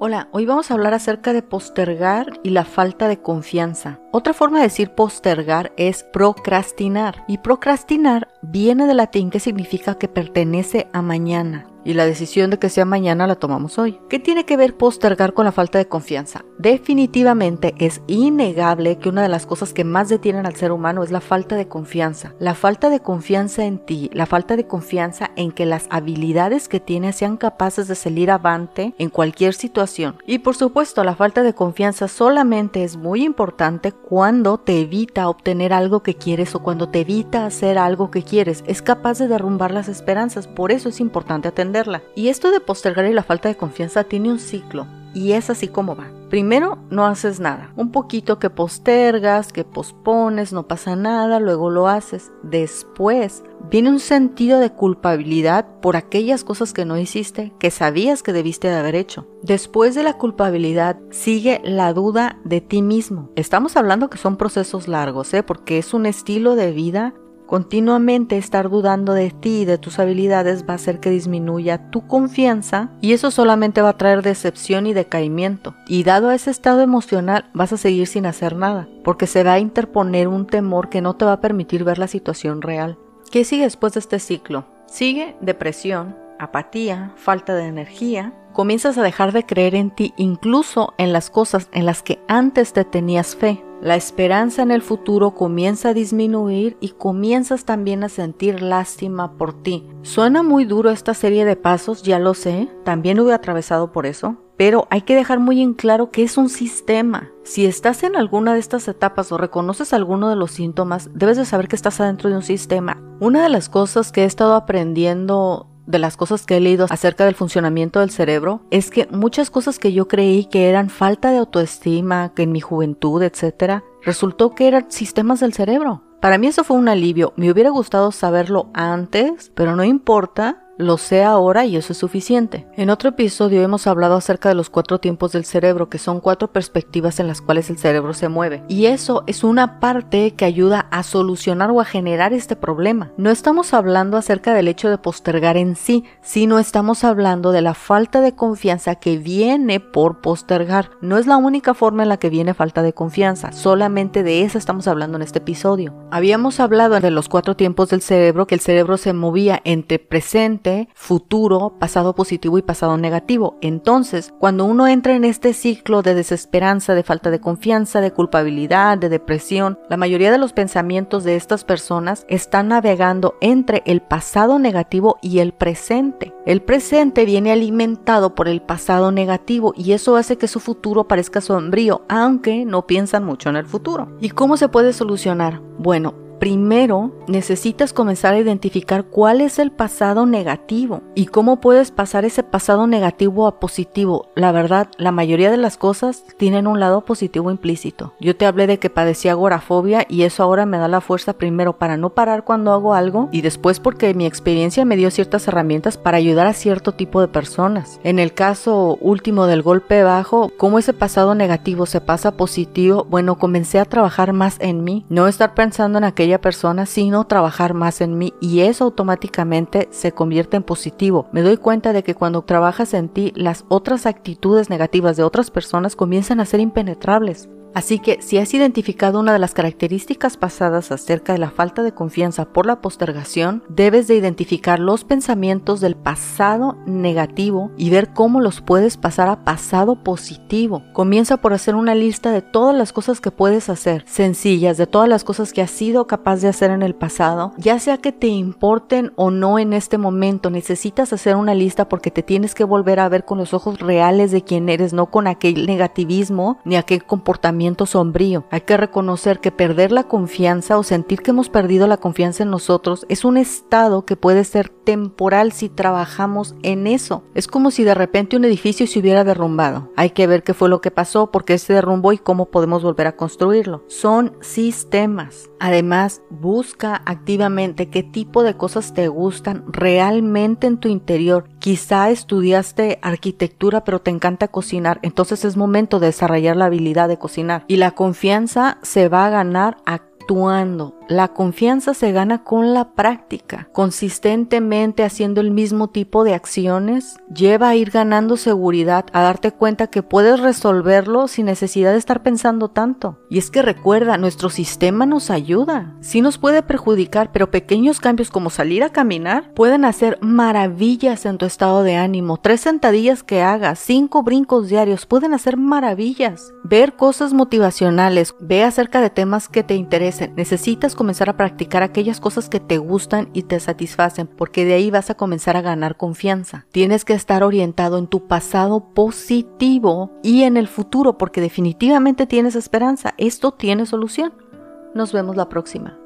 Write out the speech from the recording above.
Hola, hoy vamos a hablar acerca de postergar y la falta de confianza. Otra forma de decir postergar es procrastinar. Y procrastinar viene del latín que significa que pertenece a mañana y la decisión de que sea mañana la tomamos hoy. ¿Qué tiene que ver postergar con la falta de confianza? Definitivamente es innegable que una de las cosas que más detienen al ser humano es la falta de confianza. La falta de confianza en ti, la falta de confianza en que las habilidades que tienes sean capaces de salir avante en cualquier situación. Y por supuesto, la falta de confianza solamente es muy importante cuando te evita obtener algo que quieres o cuando te evita hacer algo que quieres. Es capaz de derrumbar las esperanzas, por eso es importante atender y esto de postergar y la falta de confianza tiene un ciclo. Y es así como va. Primero, no haces nada. Un poquito que postergas, que pospones, no pasa nada, luego lo haces. Después, viene un sentido de culpabilidad por aquellas cosas que no hiciste, que sabías que debiste de haber hecho. Después de la culpabilidad, sigue la duda de ti mismo. Estamos hablando que son procesos largos, ¿eh? porque es un estilo de vida Continuamente estar dudando de ti y de tus habilidades va a hacer que disminuya tu confianza y eso solamente va a traer decepción y decaimiento. Y dado ese estado emocional vas a seguir sin hacer nada, porque se va a interponer un temor que no te va a permitir ver la situación real. ¿Qué sigue después de este ciclo? Sigue depresión, apatía, falta de energía, comienzas a dejar de creer en ti, incluso en las cosas en las que antes te tenías fe. La esperanza en el futuro comienza a disminuir y comienzas también a sentir lástima por ti. Suena muy duro esta serie de pasos, ya lo sé, también hubo atravesado por eso, pero hay que dejar muy en claro que es un sistema. Si estás en alguna de estas etapas o reconoces alguno de los síntomas, debes de saber que estás adentro de un sistema. Una de las cosas que he estado aprendiendo de las cosas que he leído acerca del funcionamiento del cerebro es que muchas cosas que yo creí que eran falta de autoestima, que en mi juventud, etcétera, resultó que eran sistemas del cerebro. Para mí eso fue un alivio. Me hubiera gustado saberlo antes, pero no importa lo sé ahora y eso es suficiente. En otro episodio hemos hablado acerca de los cuatro tiempos del cerebro, que son cuatro perspectivas en las cuales el cerebro se mueve. Y eso es una parte que ayuda a solucionar o a generar este problema. No estamos hablando acerca del hecho de postergar en sí, sino estamos hablando de la falta de confianza que viene por postergar. No es la única forma en la que viene falta de confianza, solamente de eso estamos hablando en este episodio. Habíamos hablado de los cuatro tiempos del cerebro, que el cerebro se movía entre presente, futuro, pasado positivo y pasado negativo. Entonces, cuando uno entra en este ciclo de desesperanza, de falta de confianza, de culpabilidad, de depresión, la mayoría de los pensamientos de estas personas están navegando entre el pasado negativo y el presente. El presente viene alimentado por el pasado negativo y eso hace que su futuro parezca sombrío, aunque no piensan mucho en el futuro. ¿Y cómo se puede solucionar? Bueno, Primero, necesitas comenzar a identificar cuál es el pasado negativo y cómo puedes pasar ese pasado negativo a positivo. La verdad, la mayoría de las cosas tienen un lado positivo implícito. Yo te hablé de que padecía agorafobia y eso ahora me da la fuerza primero para no parar cuando hago algo y después porque mi experiencia me dio ciertas herramientas para ayudar a cierto tipo de personas. En el caso último del golpe bajo, cómo ese pasado negativo se pasa a positivo, bueno, comencé a trabajar más en mí, no estar pensando en aquello persona, sino trabajar más en mí y eso automáticamente se convierte en positivo. Me doy cuenta de que cuando trabajas en ti, las otras actitudes negativas de otras personas comienzan a ser impenetrables. Así que si has identificado una de las características pasadas acerca de la falta de confianza por la postergación, debes de identificar los pensamientos del pasado negativo y ver cómo los puedes pasar a pasado positivo. Comienza por hacer una lista de todas las cosas que puedes hacer, sencillas, de todas las cosas que has sido capaz de hacer en el pasado, ya sea que te importen o no en este momento, necesitas hacer una lista porque te tienes que volver a ver con los ojos reales de quién eres, no con aquel negativismo ni aquel comportamiento sombrío. Hay que reconocer que perder la confianza o sentir que hemos perdido la confianza en nosotros es un estado que puede ser temporal si trabajamos en eso. Es como si de repente un edificio se hubiera derrumbado. Hay que ver qué fue lo que pasó, por qué se derrumbó y cómo podemos volver a construirlo. Son sistemas. Además, busca activamente qué tipo de cosas te gustan realmente en tu interior. Quizá estudiaste arquitectura pero te encanta cocinar, entonces es momento de desarrollar la habilidad de cocinar. Y la confianza se va a ganar a La confianza se gana con la práctica. Consistentemente haciendo el mismo tipo de acciones lleva a ir ganando seguridad, a darte cuenta que puedes resolverlo sin necesidad de estar pensando tanto. Y es que recuerda, nuestro sistema nos ayuda. Sí nos puede perjudicar, pero pequeños cambios como salir a caminar pueden hacer maravillas en tu estado de ánimo. Tres sentadillas que hagas, cinco brincos diarios pueden hacer maravillas. Ver cosas motivacionales, ve acerca de temas que te Necesitas comenzar a practicar aquellas cosas que te gustan y te satisfacen, porque de ahí vas a comenzar a ganar confianza. Tienes que estar orientado en tu pasado positivo y en el futuro, porque definitivamente tienes esperanza. Esto tiene solución. Nos vemos la próxima.